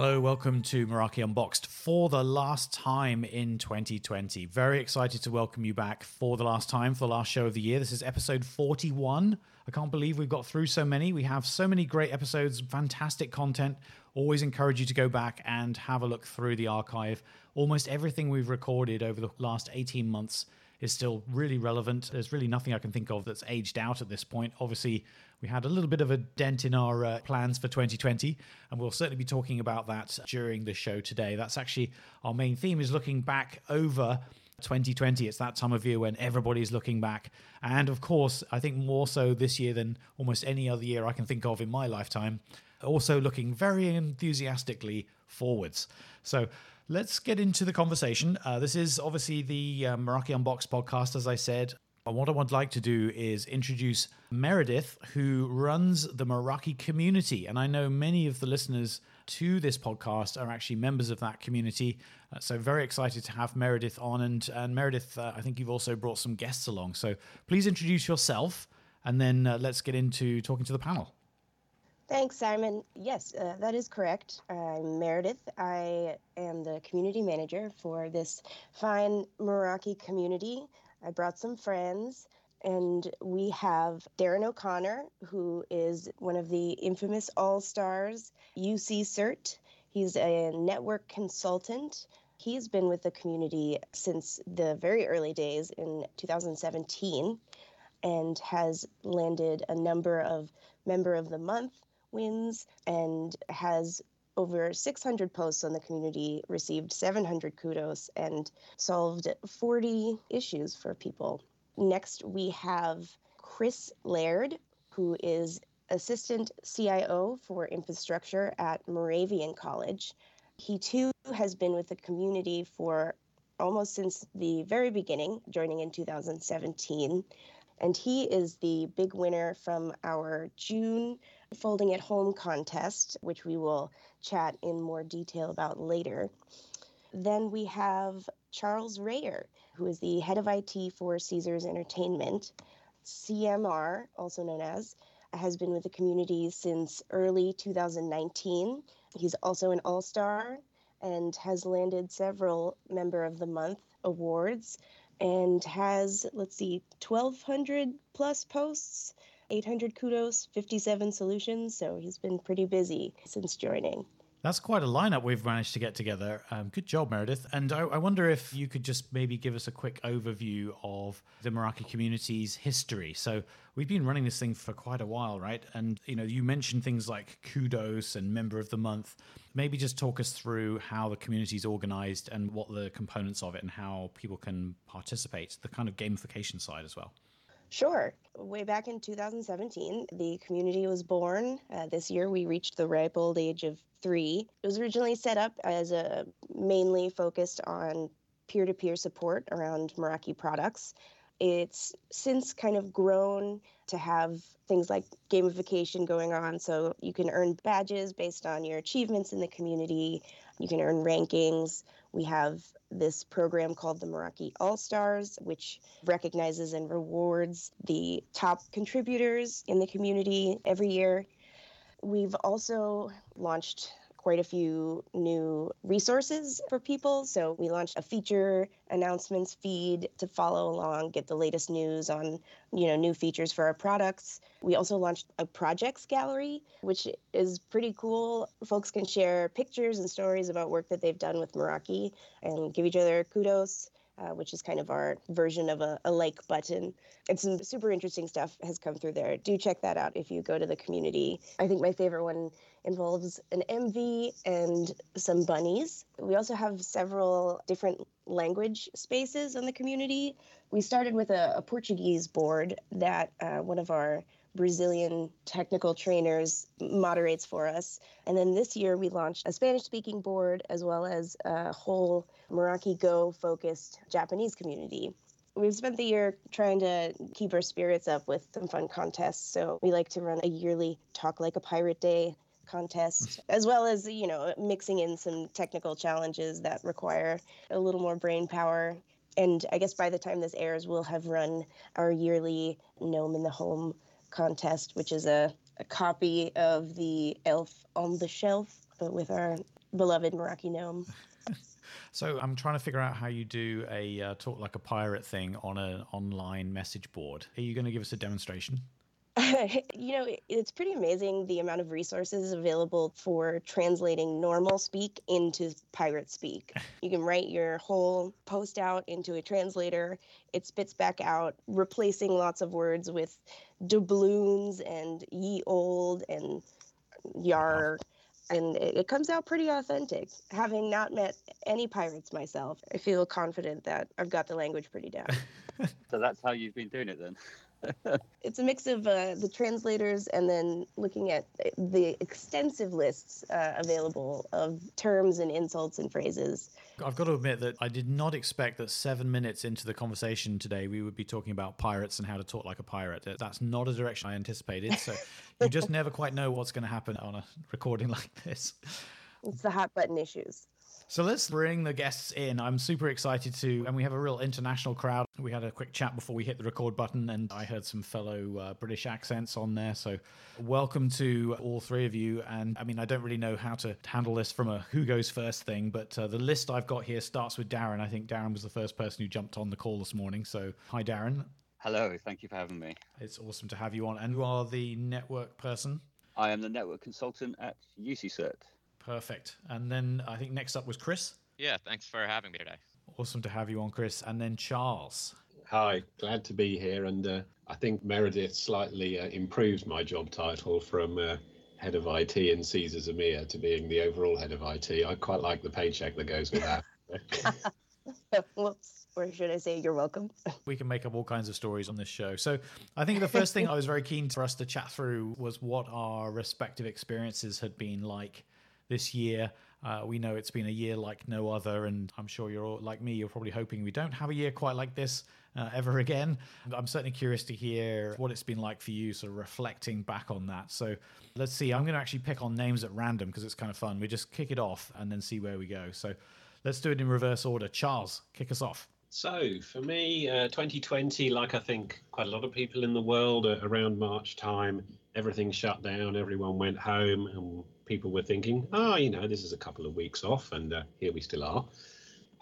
Hello, welcome to Meraki Unboxed for the last time in 2020. Very excited to welcome you back for the last time, for the last show of the year. This is episode 41. I can't believe we've got through so many. We have so many great episodes, fantastic content. Always encourage you to go back and have a look through the archive. Almost everything we've recorded over the last 18 months is still really relevant. There's really nothing I can think of that's aged out at this point. Obviously, we had a little bit of a dent in our uh, plans for 2020, and we'll certainly be talking about that during the show today. That's actually our main theme is looking back over 2020. It's that time of year when everybody's looking back. And of course, I think more so this year than almost any other year I can think of in my lifetime, also looking very enthusiastically forwards. So let's get into the conversation. Uh, this is obviously the uh, Meraki Unboxed podcast, as I said. And what I would like to do is introduce Meredith, who runs the Meraki community. And I know many of the listeners to this podcast are actually members of that community. Uh, so, very excited to have Meredith on. And, and Meredith, uh, I think you've also brought some guests along. So, please introduce yourself and then uh, let's get into talking to the panel. Thanks, Simon. Yes, uh, that is correct. I'm Meredith. I am the community manager for this fine Meraki community. I brought some friends, and we have Darren O'Connor, who is one of the infamous All Stars UCCert. He's a network consultant. He's been with the community since the very early days in 2017 and has landed a number of Member of the Month wins and has over 600 posts on the community, received 700 kudos, and solved 40 issues for people. Next, we have Chris Laird, who is Assistant CIO for Infrastructure at Moravian College. He too has been with the community for almost since the very beginning, joining in 2017. And he is the big winner from our June Folding at Home contest, which we will chat in more detail about later. Then we have Charles Rayer, who is the head of IT for Caesars Entertainment. CMR, also known as, has been with the community since early 2019. He's also an all star and has landed several Member of the Month awards and has, let's see, 1,200 plus posts 800 kudos, 57 solutions. So he's been pretty busy since joining. That's quite a lineup we've managed to get together. Um, good job, Meredith. And I, I, wonder if you could just maybe give us a quick overview of the Meraki community's history. So we've been running this thing for quite a while, right? And you know, you mentioned things like kudos and member of the month. Maybe just talk us through how the community is organized and what the components of it and how people can participate. The kind of gamification side as well. Sure. Way back in 2017, the community was born. Uh, this year, we reached the ripe old age of three. It was originally set up as a mainly focused on peer to peer support around Meraki products. It's since kind of grown to have things like gamification going on. So you can earn badges based on your achievements in the community, you can earn rankings. We have this program called the Meraki All Stars, which recognizes and rewards the top contributors in the community every year. We've also launched quite a few new resources for people. So we launched a feature announcements feed to follow along, get the latest news on, you know, new features for our products. We also launched a projects gallery, which is pretty cool. Folks can share pictures and stories about work that they've done with Meraki and give each other kudos. Uh, which is kind of our version of a, a, like button. And some super interesting stuff has come through there. Do check that out if you go to the community. I think my favorite one involves an MV and some bunnies. We also have several different language spaces in the community. We started with a, a Portuguese board that uh, one of our Brazilian technical trainers moderates for us. And then this year we launched a Spanish speaking board as well as a whole Meraki Go focused Japanese community. We've spent the year trying to keep our spirits up with some fun contests. So we like to run a yearly Talk Like a Pirate Day contest, mm-hmm. as well as, you know, mixing in some technical challenges that require a little more brain power. And I guess by the time this airs, we'll have run our yearly Gnome in the Home contest, which is a, a copy of the Elf on the Shelf, but with our beloved Meraki gnome. so I'm trying to figure out how you do a uh, talk like a pirate thing on an online message board. Are you going to give us a demonstration? you know, it's pretty amazing the amount of resources available for translating normal speak into pirate speak. You can write your whole post out into a translator, it spits back out, replacing lots of words with doubloons and ye old and uh-huh. yar. And it comes out pretty authentic. Having not met any pirates myself, I feel confident that I've got the language pretty down. so that's how you've been doing it then? it's a mix of uh, the translators and then looking at the extensive lists uh, available of terms and insults and phrases. I've got to admit that I did not expect that seven minutes into the conversation today we would be talking about pirates and how to talk like a pirate. That's not a direction I anticipated. So you just never quite know what's going to happen on a recording like this. It's the hot button issues. So let's bring the guests in. I'm super excited to, and we have a real international crowd. We had a quick chat before we hit the record button, and I heard some fellow uh, British accents on there. So welcome to all three of you. And I mean, I don't really know how to handle this from a who goes first thing, but uh, the list I've got here starts with Darren. I think Darren was the first person who jumped on the call this morning. So hi, Darren. Hello, thank you for having me. It's awesome to have you on. And you are the network person? I am the network consultant at UCCert. Perfect. And then I think next up was Chris. Yeah, thanks for having me today. Awesome to have you on, Chris. And then Charles. Hi, glad to be here. And uh, I think Meredith slightly uh, improved my job title from uh, head of IT in Caesars EMEA to being the overall head of IT. I quite like the paycheck that goes with that. Whoops. Or should I say, you're welcome? we can make up all kinds of stories on this show. So I think the first thing I was very keen for us to chat through was what our respective experiences had been like this year. Uh, we know it's been a year like no other, and I'm sure you're all, like me, you're probably hoping we don't have a year quite like this uh, ever again. I'm certainly curious to hear what it's been like for you, sort of reflecting back on that. So let's see. I'm going to actually pick on names at random because it's kind of fun. We just kick it off and then see where we go. So let's do it in reverse order. Charles, kick us off. So for me, uh, 2020, like I think quite a lot of people in the world, uh, around March time, everything shut down, everyone went home, and people were thinking, oh, you know, this is a couple of weeks off, and uh, here we still are.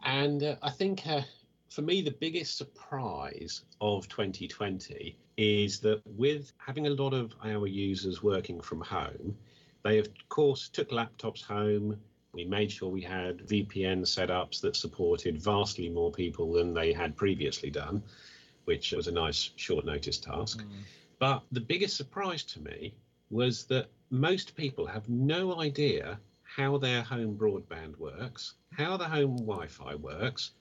And uh, I think uh, for me, the biggest surprise of 2020 is that with having a lot of our users working from home, they of course took laptops home. We made sure we had VPN setups that supported vastly more people than they had previously done, which was a nice short notice task. Mm. But the biggest surprise to me was that most people have no idea how their home broadband works, how the home Wi Fi works,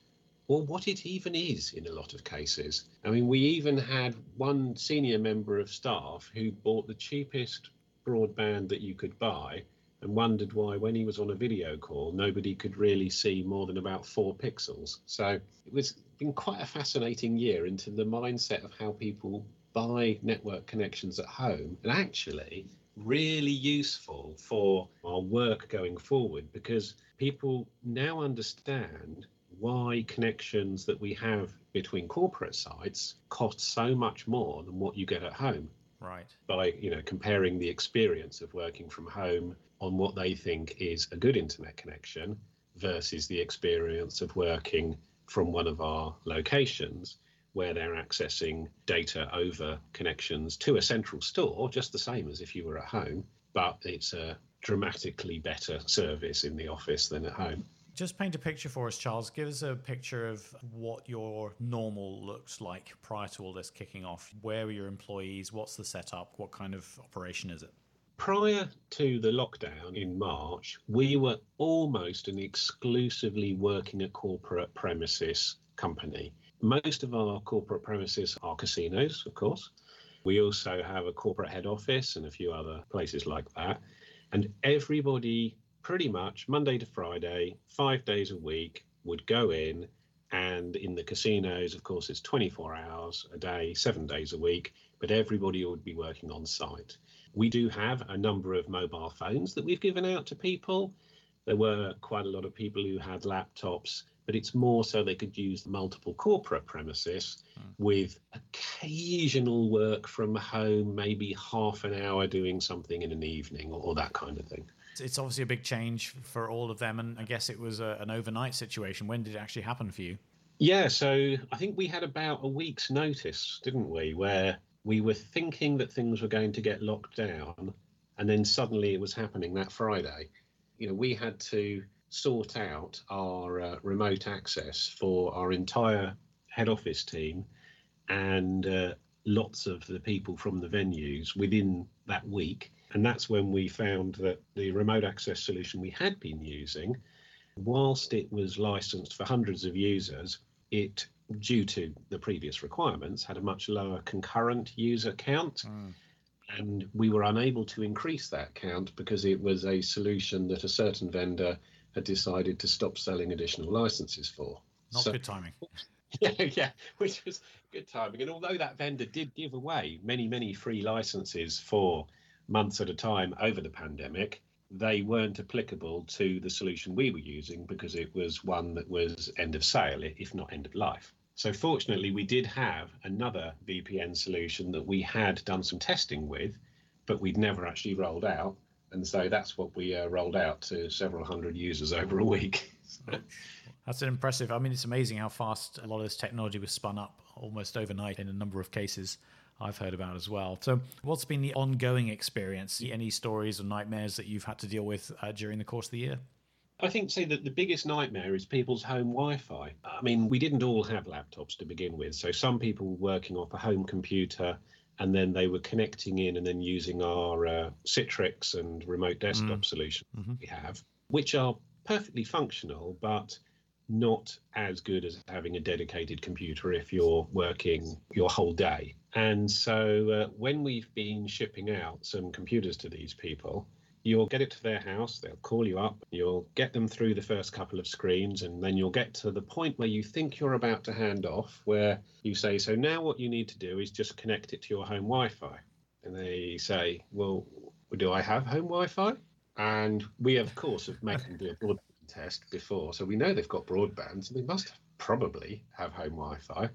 or what it even is in a lot of cases. I mean, we even had one senior member of staff who bought the cheapest broadband that you could buy and wondered why, when he was on a video call, nobody could really see more than about four pixels. So it was been quite a fascinating year into the mindset of how people buy network connections at home and actually really useful for our work going forward because people now understand why connections that we have between corporate sites cost so much more than what you get at home. Right. By you know comparing the experience of working from home on what they think is a good internet connection versus the experience of working from one of our locations where they're accessing data over connections to a central store, just the same as if you were at home, but it's a dramatically better service in the office than at home. Just paint a picture for us, Charles. Give us a picture of what your normal looks like prior to all this kicking off. Where are your employees? What's the setup? What kind of operation is it? Prior to the lockdown in March, we were almost an exclusively working at corporate premises company. Most of our corporate premises are casinos, of course. We also have a corporate head office and a few other places like that. And everybody, pretty much Monday to Friday, five days a week, would go in. And in the casinos, of course, it's 24 hours a day, seven days a week, but everybody would be working on site. We do have a number of mobile phones that we've given out to people. There were quite a lot of people who had laptops but it's more so they could use multiple corporate premises mm. with occasional work from home, maybe half an hour doing something in an evening or, or, that kind of thing. It's obviously a big change for all of them, and I guess it was a, an overnight situation. When did it actually happen for you? Yeah, so I think we had about a week's notice, didn't we, where we were thinking that things were going to get locked down, and then suddenly it was happening that Friday. You know, we had to sort out our uh, remote access for our entire head office team and uh, lots of the people from the venues within that week. And that's when we found that the remote access solution we had been using, whilst it was licensed for hundreds of users, it, due to the previous requirements, had a much lower concurrent user count. Mm. And we were unable to increase that count because it was a solution that a certain vendor had decided to stop selling additional licenses for. Not so, good timing. yeah, yeah, which was good timing. And although that vendor did give away many, many free licenses for months at a time over the pandemic, they weren't applicable to the solution we were using because it was one that was end of sale, if not end of life. So, fortunately, we did have another VPN solution that we had done some testing with, but we'd never actually rolled out. And so that's what we uh, rolled out to several hundred users over a week. That's an impressive. I mean, it's amazing how fast a lot of this technology was spun up almost overnight in a number of cases. I've heard about as well. So, what's been the ongoing experience? Any stories or nightmares that you've had to deal with uh, during the course of the year? I think, say that the biggest nightmare is people's home Wi Fi. I mean, we didn't all have laptops to begin with. So, some people were working off a home computer and then they were connecting in and then using our uh, Citrix and remote desktop mm. solution mm-hmm. we have, which are perfectly functional, but not as good as having a dedicated computer if you're working your whole day. And so uh, when we've been shipping out some computers to these people, you'll get it to their house, they'll call you up, you'll get them through the first couple of screens, and then you'll get to the point where you think you're about to hand off, where you say, So now what you need to do is just connect it to your home Wi Fi. And they say, Well, do I have home Wi Fi? And we, of course, have made them do a broadband test before, so we know they've got broadband, so they must probably have home Wi Fi.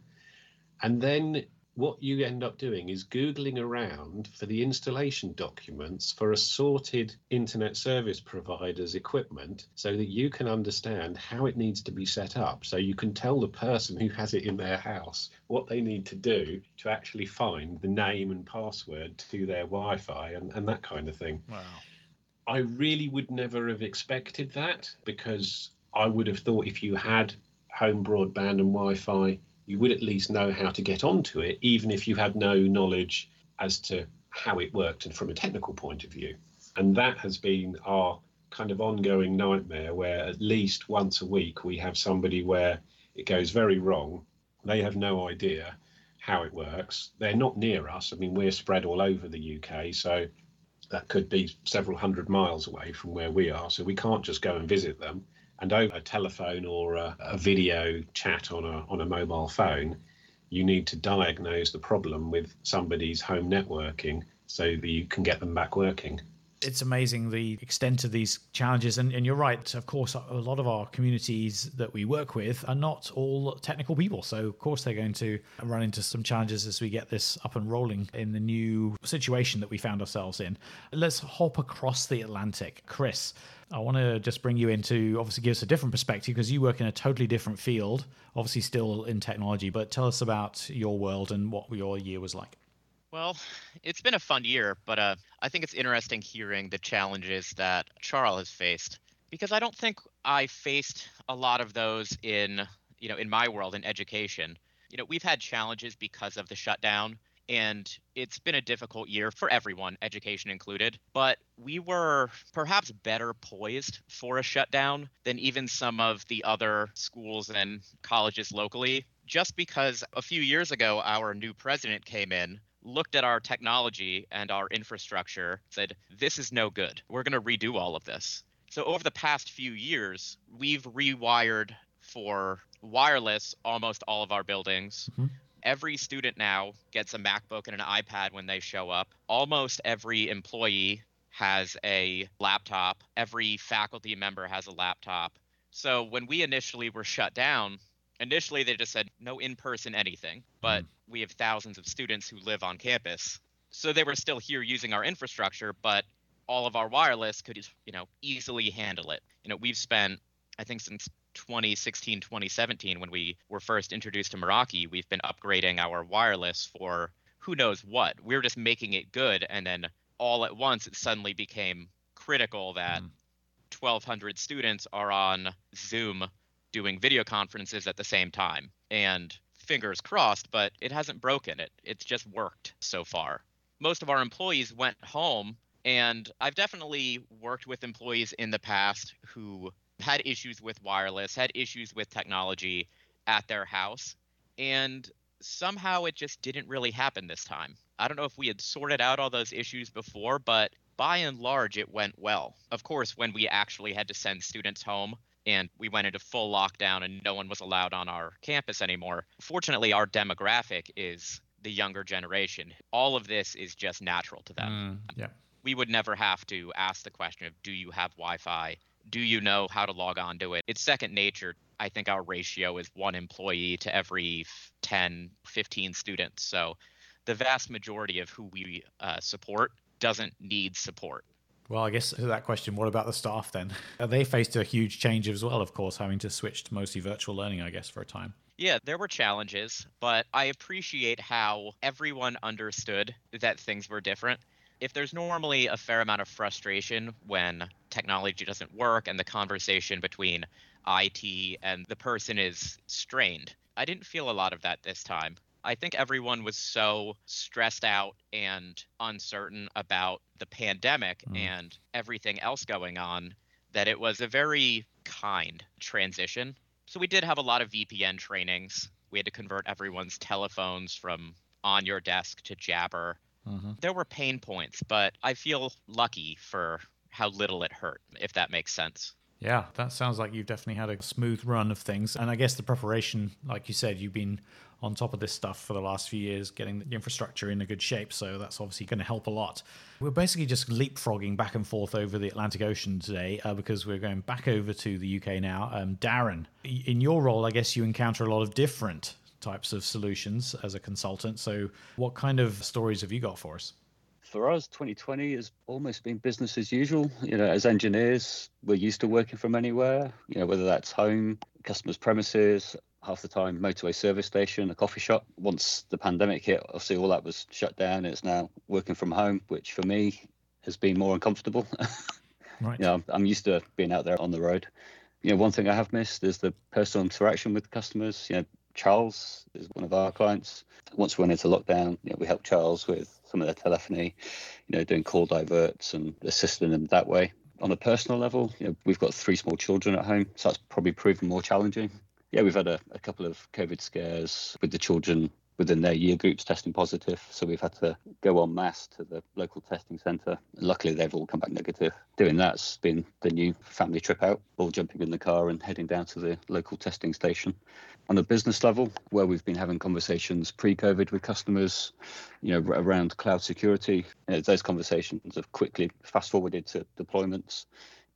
And then what you end up doing is Googling around for the installation documents for assorted internet service providers' equipment so that you can understand how it needs to be set up. So you can tell the person who has it in their house what they need to do to actually find the name and password to their Wi Fi and, and that kind of thing. Wow. I really would never have expected that because I would have thought if you had home broadband and Wi Fi, you would at least know how to get onto it, even if you had no knowledge as to how it worked and from a technical point of view. And that has been our kind of ongoing nightmare where at least once a week we have somebody where it goes very wrong. They have no idea how it works. They're not near us. I mean, we're spread all over the UK. So that could be several hundred miles away from where we are. So we can't just go and visit them and over a telephone or a, a video chat on a on a mobile phone, you need to diagnose the problem with somebody's home networking so that you can get them back working it's amazing the extent of these challenges. And, and, you're right, of course, a lot of our communities that we work with are not all technical people. So, of course, they're going to run into some challenges as we get this up and rolling in the new situation that we found ourselves in. Let's hop across the Atlantic. Chris, I want to just bring you in to obviously give us a different perspective because you work in a totally different field, obviously still in technology, but tell us about your world and what your year was like. Well, it's been a fun year, but uh, I think it's interesting hearing the challenges that Charles has faced because I don't think I faced a lot of those in you know in my world in education. You know, we've had challenges because of the shutdown and it's been a difficult year for everyone, education included. But we were perhaps better poised for a shutdown than even some of the other schools and colleges locally, just because a few years ago our new president came in. Looked at our technology and our infrastructure, said, This is no good. We're going to redo all of this. So, over the past few years, we've rewired for wireless almost all of our buildings. Mm-hmm every student now gets a MacBook and an iPad when they show up. Almost every employee has a laptop. Every faculty member has a laptop. So when we initially were shut down, initially they just said no in person anything, but mm. we have thousands of students who live on campus. So they were still here using our infrastructure, but all of our wireless could you know easily handle it. You know, we've spent I think since 2016 2017 when we were first introduced to Meraki, we've been upgrading our wireless for who knows what. We are just making it good and then all at once it suddenly became critical that mm. 1200 students are on Zoom doing video conferences at the same time. And fingers crossed, but it hasn't broken it. It's just worked so far. Most of our employees went home and I've definitely worked with employees in the past who had issues with wireless, had issues with technology at their house, and somehow it just didn't really happen this time. I don't know if we had sorted out all those issues before, but by and large, it went well. Of course, when we actually had to send students home and we went into full lockdown and no one was allowed on our campus anymore, fortunately, our demographic is the younger generation. All of this is just natural to them. Mm, yeah. We would never have to ask the question of, do you have Wi Fi? do you know how to log on to it? It's second nature. I think our ratio is one employee to every 10, 15 students. So the vast majority of who we uh, support doesn't need support. Well, I guess to that question, what about the staff then? They faced a huge change as well, of course, having to switch to mostly virtual learning, I guess, for a time. Yeah, there were challenges, but I appreciate how everyone understood that things were different if there's normally a fair amount of frustration when technology doesn't work and the conversation between IT and the person is strained, I didn't feel a lot of that this time. I think everyone was so stressed out and uncertain about the pandemic mm. and everything else going on that it was a very kind transition. So we did have a lot of VPN trainings. We had to convert everyone's telephones from on your desk to Jabber Mm-hmm. There were pain points, but I feel lucky for how little it hurt, if that makes sense. Yeah, that sounds like you've definitely had a smooth run of things. And I guess the preparation, like you said, you've been on top of this stuff for the last few years, getting the infrastructure in a good shape. So that's obviously going to help a lot. We're basically just leapfrogging back and forth over the Atlantic Ocean today uh, because we're going back over to the UK now. Um, Darren, in your role, I guess you encounter a lot of different types of solutions as a consultant. So, what kind of stories have you got for us? For us, 2020 has almost been business as usual. You know, as engineers, we're used to working from anywhere, you know, whether that's home, customers' premises, half the time motorway service station, a coffee shop. Once the pandemic hit, obviously all that was shut down. It's now working from home, which for me has been more uncomfortable. right. You know, I'm, I'm used to being out there on the road. You know, one thing I have missed is the personal interaction with customers. You know, Charles is one of our clients. Once we went into lockdown, you know, we helped Charles with some of their telephony, you know, doing call diverts and assisting them that way. On a personal level, you know, we've got three small children at home, so that's probably proven more challenging. Yeah, we've had a, a couple of COVID scares with the children within their year groups testing positive. So we've had to go en masse to the local testing centre. Luckily, they've all come back negative. Doing that's been the new family trip out, all jumping in the car and heading down to the local testing station. On a business level, where we've been having conversations pre-COVID with customers, you know, around cloud security, you know, those conversations have quickly fast-forwarded to deployments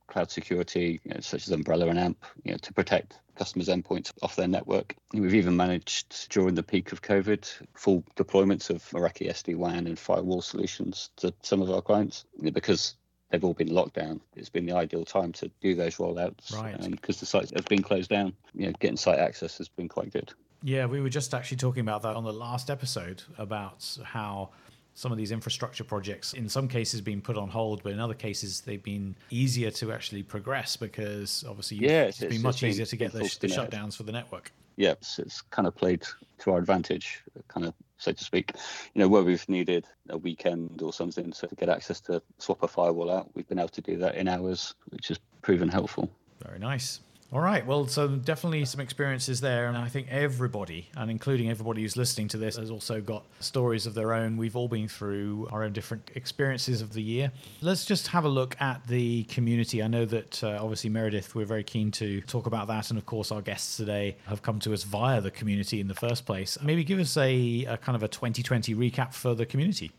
cloud security, you know, such as Umbrella and AMP, you know, to protect customers' endpoints off their network. We've even managed during the peak of COVID full deployments of Meraki SD WAN and firewall solutions to some of our clients because they've all been locked down. It's been the ideal time to do those rollouts, right? Because um, the sites have been closed down. You know, getting site access has been quite good. Yeah, we were just actually talking about that on the last episode about how some of these infrastructure projects in some cases being put on hold but in other cases they've been easier to actually progress because obviously yeah, it's, it's been much been, easier to get the, the shutdowns for the network. Yeah it's, it's kind of played to our advantage kind of so to speak. You know where we've needed a weekend or something to get access to swap a firewall out we've been able to do that in hours which has proven helpful. Very nice all right. Well, so definitely some experiences there. And I think everybody, and including everybody who's listening to this, has also got stories of their own. We've all been through our own different experiences of the year. Let's just have a look at the community. I know that uh, obviously, Meredith, we're very keen to talk about that. And of course, our guests today have come to us via the community in the first place. Maybe give us a, a kind of a 2020 recap for the community.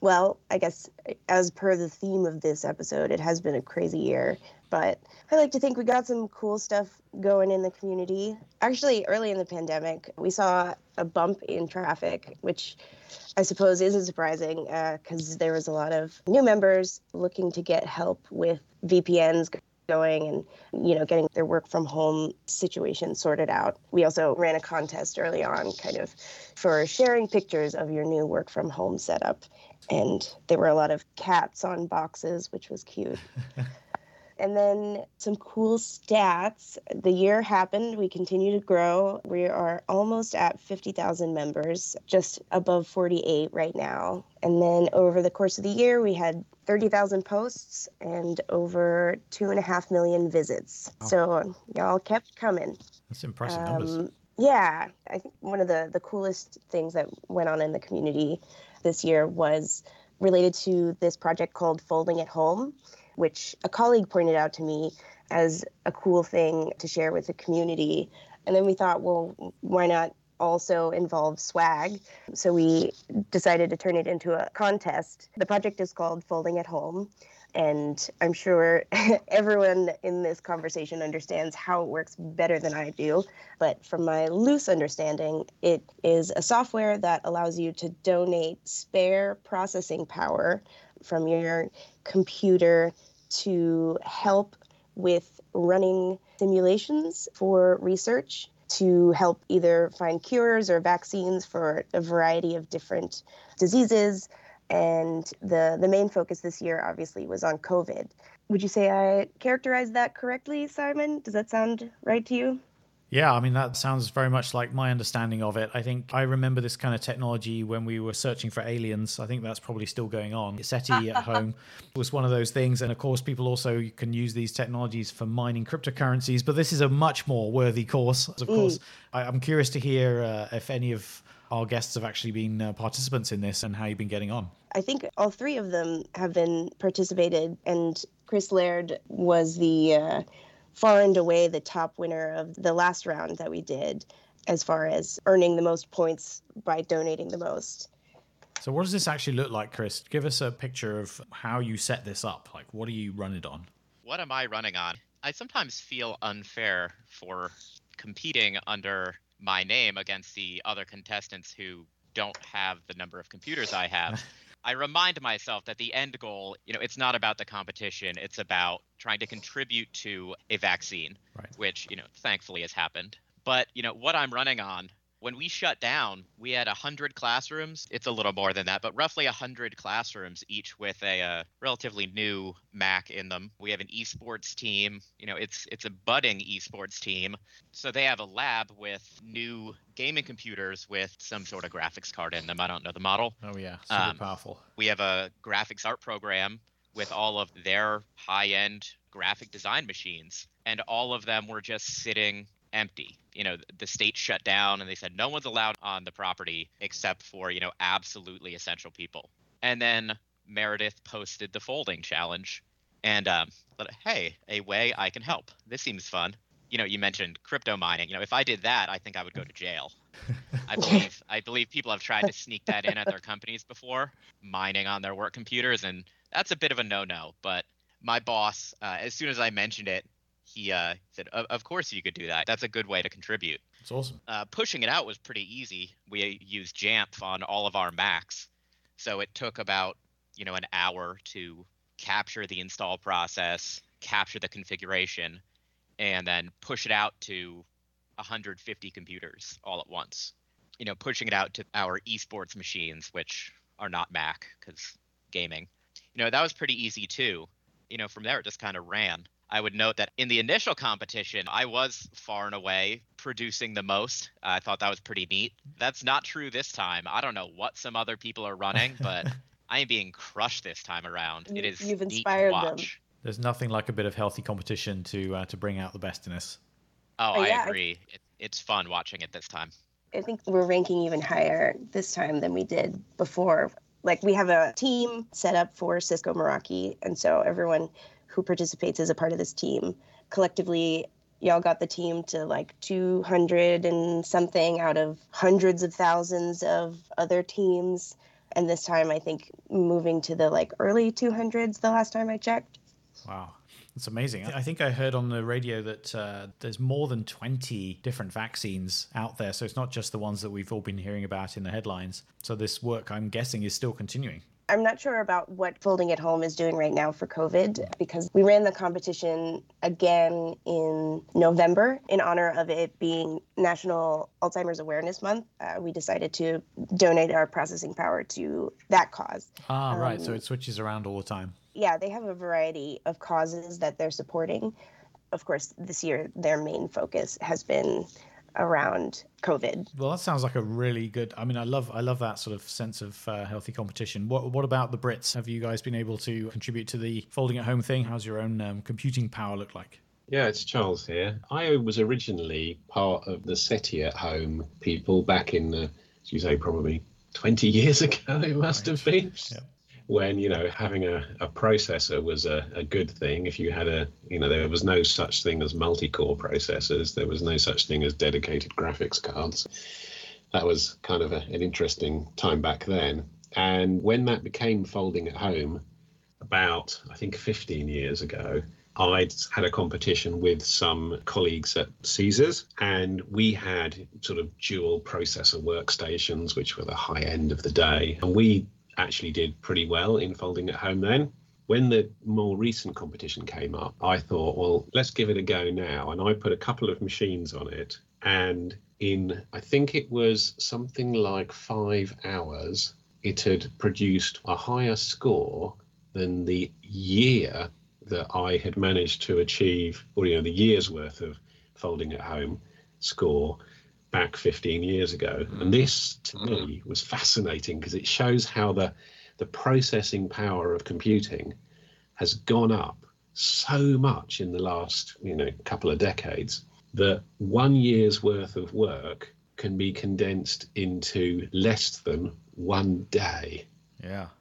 Well, I guess as per the theme of this episode, it has been a crazy year, but I like to think we got some cool stuff going in the community. Actually, early in the pandemic, we saw a bump in traffic, which I suppose isn't surprising because uh, there was a lot of new members looking to get help with VPNs going and you know getting their work from home situation sorted out. We also ran a contest early on kind of for sharing pictures of your new work from home setup and there were a lot of cats on boxes which was cute. and then some cool stats. The year happened, we continue to grow. We are almost at 50,000 members, just above 48 right now. And then over the course of the year, we had 30,000 posts and over two and a half million visits. Wow. So y'all kept coming. That's impressive numbers. Um, Yeah, I think one of the, the coolest things that went on in the community this year was related to this project called Folding at Home which a colleague pointed out to me as a cool thing to share with the community. And then we thought, well, why not also involve swag? So we decided to turn it into a contest. The project is called Folding at Home. And I'm sure everyone in this conversation understands how it works better than I do. But from my loose understanding, it is a software that allows you to donate spare processing power from your computer to help with running simulations for research to help either find cures or vaccines for a variety of different diseases. And the, the main focus this year, obviously, was on COVID. Would you say I characterized that correctly, Simon? Does that sound right to you? Yeah, I mean, that sounds very much like my understanding of it. I think I remember this kind of technology when we were searching for aliens. I think that's probably still going on. SETI at home was one of those things. And of course, people also can use these technologies for mining cryptocurrencies, but this is a much more worthy course. Of mm. course, I, am curious to hear uh, if any of our guests have actually been uh, participants in this and how you've been getting on. I think all three of them have been participated, and Chris Laird was the. Uh, far and away the top winner of the last round that we did as far as earning the most points by donating the most. So, what does this actually look like, Chris? Give us a picture of how you set this up. Like, what do you run it on? What am I running on? I sometimes feel unfair for competing under my name against the other contestants who don't have the number of computers I have. I remind myself that the end goal, you know, it's not about the competition. It's about trying to contribute to a vaccine, right. which, you know, thankfully has happened. But, you know, what I'm running on when we shut down, we had 100 classrooms. It's a little more than that, but roughly 100 classrooms, each with a uh, relatively new Mac in them. We have an esports team. You know, it's it's a budding esports team. So they have a lab with new gaming computers with some sort of graphics card in them. I don't know the model. Oh yeah, super um, powerful. We have a graphics art program with all of their high-end graphic design machines, and all of them were just sitting empty. You know, the state shut down and they said no one's allowed on the property except for, you know, absolutely essential people. And then Meredith posted the folding challenge and um, but hey, a way I can help. This seems fun. You know, you mentioned crypto mining. You know, if I did that, I think I would go to jail. I believe I believe people have tried to sneak that in at their companies before, mining on their work computers, and that's a bit of a no-no. But my boss, uh, as soon as I mentioned it, he uh, said, "Of course you could do that. That's a good way to contribute." It's awesome. Uh, pushing it out was pretty easy. We used Jamf on all of our Macs, so it took about you know an hour to capture the install process, capture the configuration, and then push it out to 150 computers all at once. You know, pushing it out to our esports machines, which are not Mac because gaming. You know, that was pretty easy too. You know, from there it just kind of ran. I would note that in the initial competition, I was far and away producing the most. I thought that was pretty neat. That's not true this time. I don't know what some other people are running, but I am being crushed this time around. It is You've inspired them. There's nothing like a bit of healthy competition to uh, to bring out the best in us. Oh, uh, I yeah, agree. It, it's fun watching it this time. I think we're ranking even higher this time than we did before. Like we have a team set up for Cisco Meraki, and so everyone who participates as a part of this team. Collectively, y'all got the team to like 200 and something out of hundreds of thousands of other teams. And this time, I think moving to the like early 200s the last time I checked. Wow. That's amazing. I think I heard on the radio that uh, there's more than 20 different vaccines out there. So it's not just the ones that we've all been hearing about in the headlines. So this work, I'm guessing, is still continuing. I'm not sure about what Folding at Home is doing right now for COVID because we ran the competition again in November in honor of it being National Alzheimer's Awareness Month. Uh, we decided to donate our processing power to that cause. Ah, right. Um, so it switches around all the time. Yeah, they have a variety of causes that they're supporting. Of course, this year their main focus has been around COVID. Well, that sounds like a really good. I mean, I love I love that sort of sense of uh, healthy competition. What what about the Brits? Have you guys been able to contribute to the folding at home thing? How's your own um, computing power look like? Yeah, it's Charles here. I was originally part of the SETI at home people back in, uh, as you say, probably 20 years ago, it must right. have been. Yep when you know having a, a processor was a, a good thing. If you had a you know there was no such thing as multi-core processors. There was no such thing as dedicated graphics cards. That was kind of a, an interesting time back then. And when that became folding at home about i think 15 years ago I'd had a competition with some colleagues at Caesars, and we had sort of dual processor workstations, which were the high end of the day. And we actually did pretty well in folding at home then. When the more recent competition came up, I thought, well, let's give it a go now. And I put a couple of machines on it. And in, I think it was something like five hours, it had produced a higher score than the year that I had managed to achieve, or, you know, the year's worth of folding at home score back 15 years ago. Mm. And this, to mm. me, was fascinating because it shows how the, the processing power of computing has gone up so much in the last you know couple of decades that one year's worth of work can be condensed into less than one day. Yeah.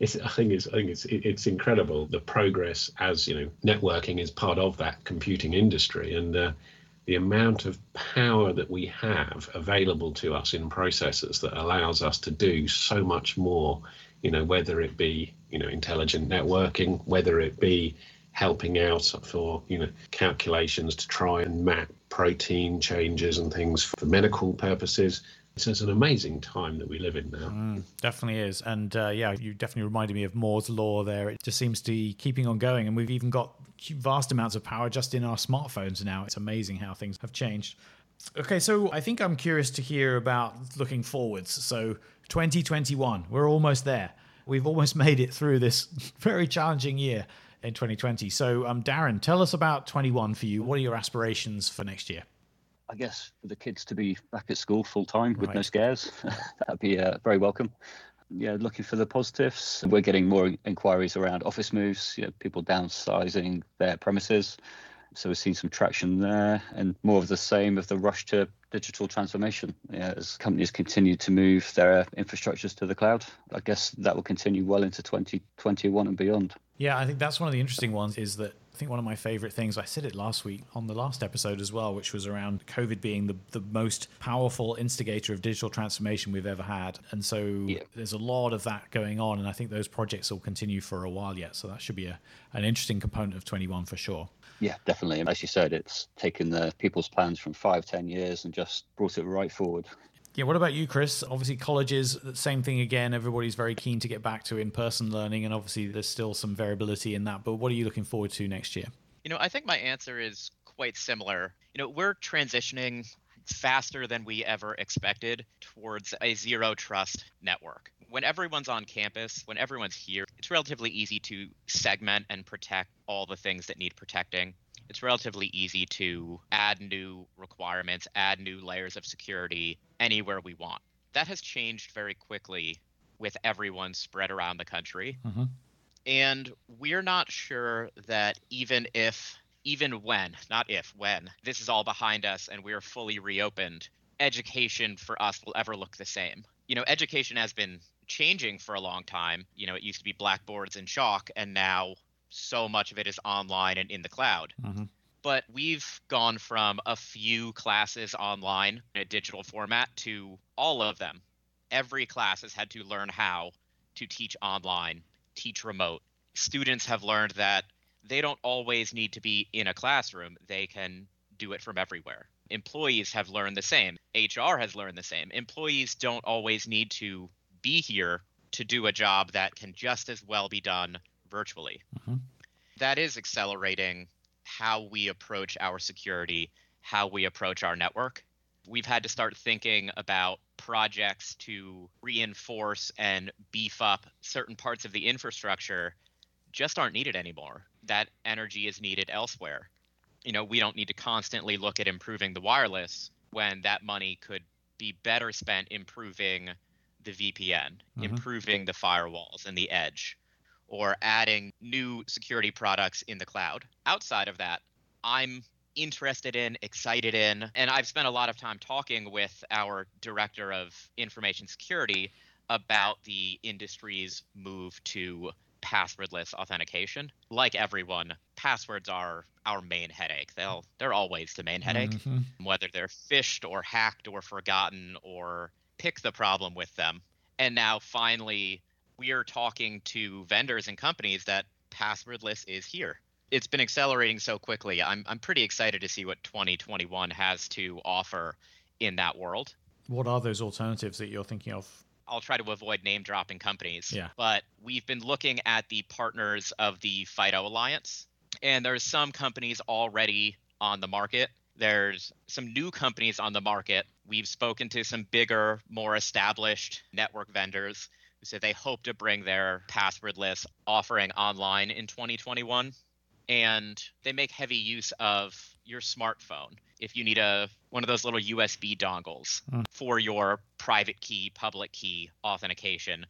It's, I think it's I think it's it's incredible the progress as you know networking is part of that computing industry and uh, the amount of power that we have available to us in processors that allows us to do so much more you know whether it be you know intelligent networking whether it be helping out for you know calculations to try and map protein changes and things for medical purposes so it's an amazing time that we live in now. Mm, definitely is. And uh, yeah, you definitely reminded me of Moore's Law there. It just seems to be keeping on going. And we've even got vast amounts of power just in our smartphones now. It's amazing how things have changed. Okay, so I think I'm curious to hear about looking forwards. So 2021, we're almost there. We've almost made it through this very challenging year in 2020. So, um, Darren, tell us about 21 for you. What are your aspirations for next year? I guess for the kids to be back at school full time with right. no scares, that'd be uh, very welcome. Yeah, looking for the positives. We're getting more inquiries around office moves, you know, people downsizing their premises. So we've seen some traction there and more of the same of the rush to digital transformation yeah, as companies continue to move their infrastructures to the cloud. I guess that will continue well into 2021 and beyond. Yeah, I think that's one of the interesting ones is that I think one of my favorite things, I said it last week on the last episode as well, which was around COVID being the, the most powerful instigator of digital transformation we've ever had. And so yeah. there's a lot of that going on. And I think those projects will continue for a while yet. So that should be a, an interesting component of 21 for sure. Yeah, definitely. And as you said, it's taken the people's plans from five, ten years and just brought it right forward. Yeah, what about you, Chris? Obviously, colleges, same thing again. Everybody's very keen to get back to in person learning, and obviously, there's still some variability in that. But what are you looking forward to next year? You know, I think my answer is quite similar. You know, we're transitioning faster than we ever expected towards a zero trust network. When everyone's on campus, when everyone's here, it's relatively easy to segment and protect all the things that need protecting it's relatively easy to add new requirements, add new layers of security anywhere we want. That has changed very quickly with everyone spread around the country. Mm-hmm. And we're not sure that even if, even when, not if, when, this is all behind us and we're fully reopened, education for us will ever look the same. You know, education has been changing for a long time. You know, it used to be blackboards and chalk, and now so much of it is online and in the cloud. Mm-hmm. But we've gone from a few classes online in a digital format to all of them. every class has had to learn how to teach online, teach remote. Students have learned that they don't always need to be in a classroom, they can do it from everywhere. Employees have learned the same. HR has learned the same. Employees don't always need to be here to do a job that can just as well be done virtually. Mm-hmm. That is accelerating how we approach our security, how we approach our network. We've had to start thinking about projects to reinforce and beef up certain parts of the infrastructure just aren't needed anymore. That energy is needed elsewhere. You know, we don't need to constantly look at improving the wireless when that money could be better spent improving the VPN, mm-hmm. improving the firewalls and the edge, or adding new security products in the cloud. Outside of that, I'm interested in, excited in, and I've spent a lot of time talking with our director of information security about the industry's move to passwordless authentication. Like everyone, passwords are our main headache. They'll they're always the main headache, mm-hmm. whether they're phished or hacked or forgotten or pick the problem with them. And now finally we are talking to vendors and companies that passwordless is here. It's been accelerating so quickly. I'm I'm pretty excited to see what 2021 has to offer in that world. What are those alternatives that you're thinking of? I'll try to avoid name dropping companies. Yeah. But we've been looking at the partners of the FIDO Alliance, and there's some companies already on the market. There's some new companies on the market. We've spoken to some bigger, more established network vendors who say they hope to bring their passwordless offering online in 2021. And they make heavy use of your smartphone if you need a one of those little USB dongles mm. for your private key, public key authentication.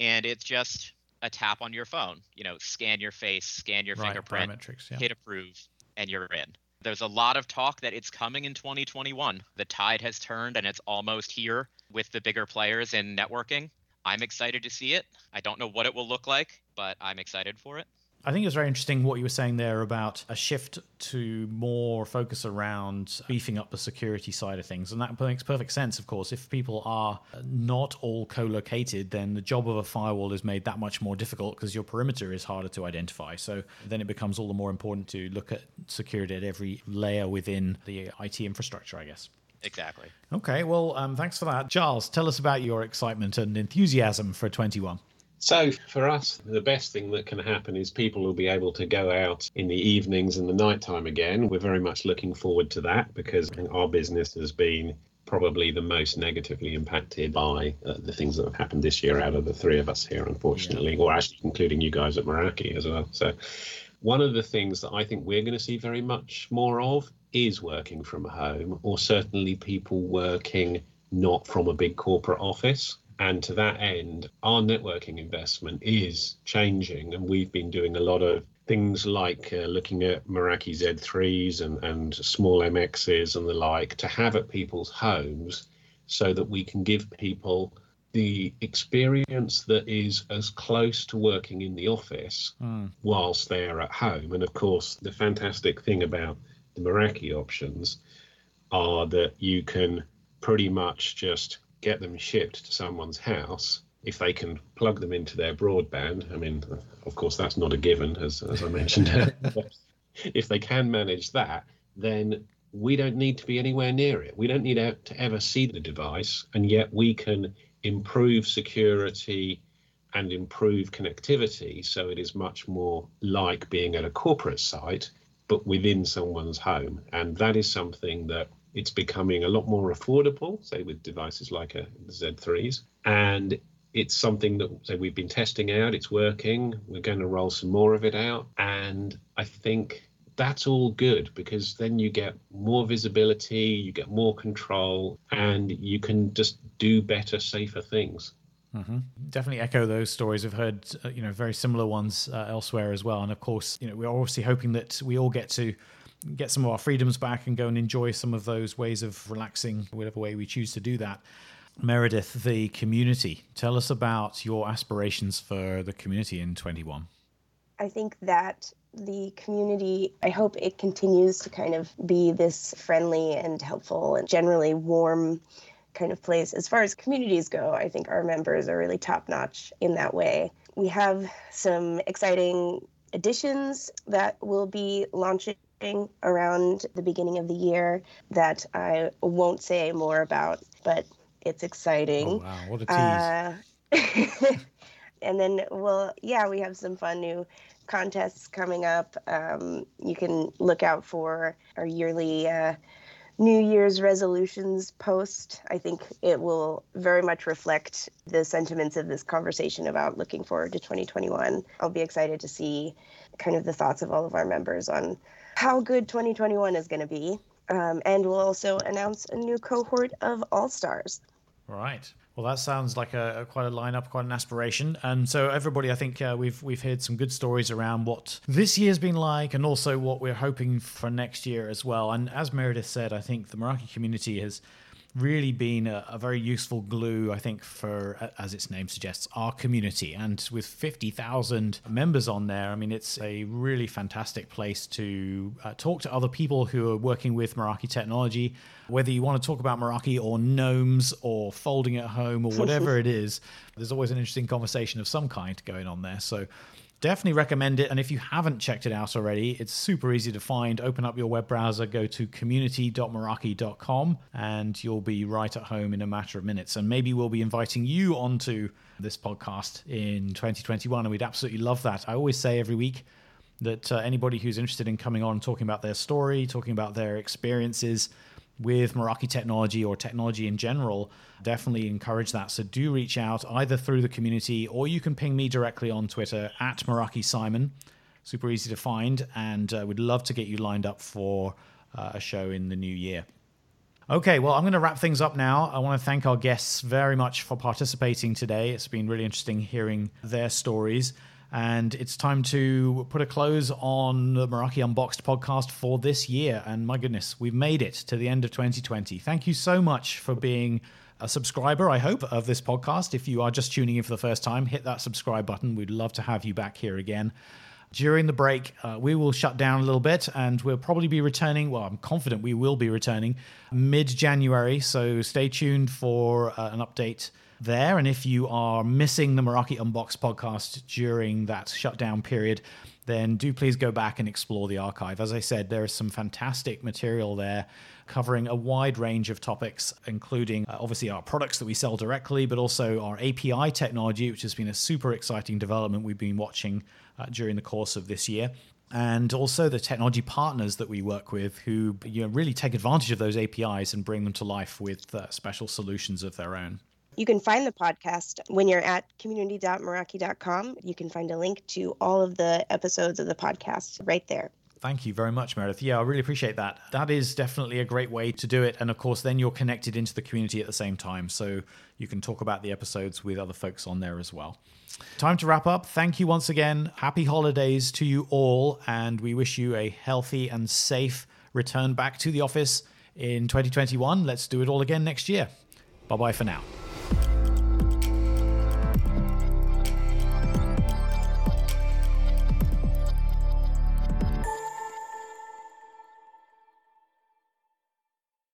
And it's just a tap on your phone. You know, scan your face, scan your right, fingerprint, yeah. hit approve, and you're in. There's a lot of talk that it's coming in 2021. The tide has turned and it's almost here with the bigger players in networking. I'm excited to see it. I don't know what it will look like, but I'm excited for it. I think it's very interesting what you were saying there about a shift to more focus around beefing up the security side of things. And that makes perfect sense, of course. If people are not all co located, then the job of a firewall is made that much more difficult because your perimeter is harder to identify. So then it becomes all the more important to look at security at every layer within the IT infrastructure, I guess. Exactly. Okay, well, um, thanks for that. Charles, tell us about your excitement and enthusiasm for 21. So, for us, the best thing that can happen is people will be able to go out in the evenings and the nighttime again. We're very much looking forward to that because our business has been probably the most negatively impacted by uh, the things that have happened this year out of the three of us here, unfortunately, yeah. or actually including you guys at Meraki as well. So, one of the things that I think we're going to see very much more of is working from home, or certainly people working not from a big corporate office. And to that end, our networking investment is changing, and we've been doing a lot of things like uh, looking at Meraki Z3s and, and small MXs and the like to have at people's homes so that we can give people the experience that is as close to working in the office mm. whilst they're at home. And of course, the fantastic thing about the Meraki options are that you can pretty much just get them shipped to someone's house if they can plug them into their broadband. I mean, of course, that's not a given, as, as I mentioned. if they can manage that, then we don't need to be anywhere near it. We don't need to ever see the device, and yet we can improve security and improve connectivity so it is much more like being at a corporate site but within someone's home and that is something that it's becoming a lot more affordable, say with devices like a Z3s. And it's something that say, we've been testing out. It's working. We're going to roll some more of it out. And I think that's all good because then you get more visibility, you get more control, and you can just do better, safer things. Mm-hmm. Definitely echo those stories. We've heard, uh, you know, very similar ones uh, elsewhere as well. And of course, you know, we're obviously hoping that we all get to get some of our freedoms back and go and enjoy some of those ways of relaxing, whatever way we choose to do that. Meredith, the community. Tell us about your aspirations for the community in 21. I think that the community, I hope it continues to kind of be this friendly and helpful and generally warm kind of place. As far as communities go, I think our members are really top notch in that way. We have some exciting additions that will be launching around the beginning of the year that I won't say more about, but it's exciting. Oh, wow, what a tease. Uh, and then, well, yeah, we have some fun new contests coming up. Um, you can look out for our yearly uh, New Year's resolutions post. I think it will very much reflect the sentiments of this conversation about looking forward to 2021. I'll be excited to see kind of the thoughts of all of our members on how good 2021 is going to be. Um, and we'll also announce a new cohort of All Stars. Right. Well, that sounds like a, a, quite a lineup, quite an aspiration. And so, everybody, I think uh, we've we've heard some good stories around what this year's been like, and also what we're hoping for next year as well. And as Meredith said, I think the Meraki community has really been a, a, very useful glue, I think, for, as its name suggests, our community. And with 50,000 members on there, I mean, it's a really fantastic place to uh, talk to other people who are working with Meraki technology. Whether you want to talk about Meraki or gnomes or folding at home or whatever it is, there's always an interesting conversation of some kind going on there. So definitely recommend it. And if you haven't checked it out already, it's super easy to find. Open up your web browser, go to community.meraki.com, and you'll be right at home in a matter of minutes. And maybe we'll be inviting you onto this podcast in 2021, and we'd absolutely love that. I always say every week that uh, anybody who's interested in coming on talking about their story, talking about their experiences, with Meraki technology or technology in general, definitely encourage that. So do reach out either through the community or you can ping me directly on Twitter at Meraki Simon. Super easy to find, and uh, we'd love to get you lined up for uh, a show in the new year. Okay, well, I'm going to wrap things up now. I want to thank our guests very much for participating today. It's been really interesting hearing their stories. And it's time to put a close on the Meraki Unboxed podcast for this year. And my goodness, we've made it to the end of 2020. Thank you so much for being a subscriber, I hope, of this podcast. If you are just tuning in for the first time, hit that subscribe button. We'd love to have you back here again. During the break, uh, we will shut down a little bit and we'll probably be returning. Well, I'm confident we will be returning mid January. So stay tuned for uh, an update there. And if you are missing the Meraki Unboxed podcast during that shutdown period, then do please go back and explore the archive. As I said, there is some fantastic material there covering a wide range of topics, including uh, obviously our products that we sell directly, but also our API technology, which has been a super exciting development we've been watching uh, during the course of this year and also the technology partners that we work with who you know, really take advantage of those APIs and bring them to life with uh, special solutions of their own. You can find the podcast when you're at community.meraki.com. You can find a link to all of the episodes of the podcast right there. Thank you very much, Meredith. Yeah, I really appreciate that. That is definitely a great way to do it. And of course, then you're connected into the community at the same time. So you can talk about the episodes with other folks on there as well. Time to wrap up. Thank you once again. Happy holidays to you all. And we wish you a healthy and safe return back to the office in 2021. Let's do it all again next year. Bye bye for now.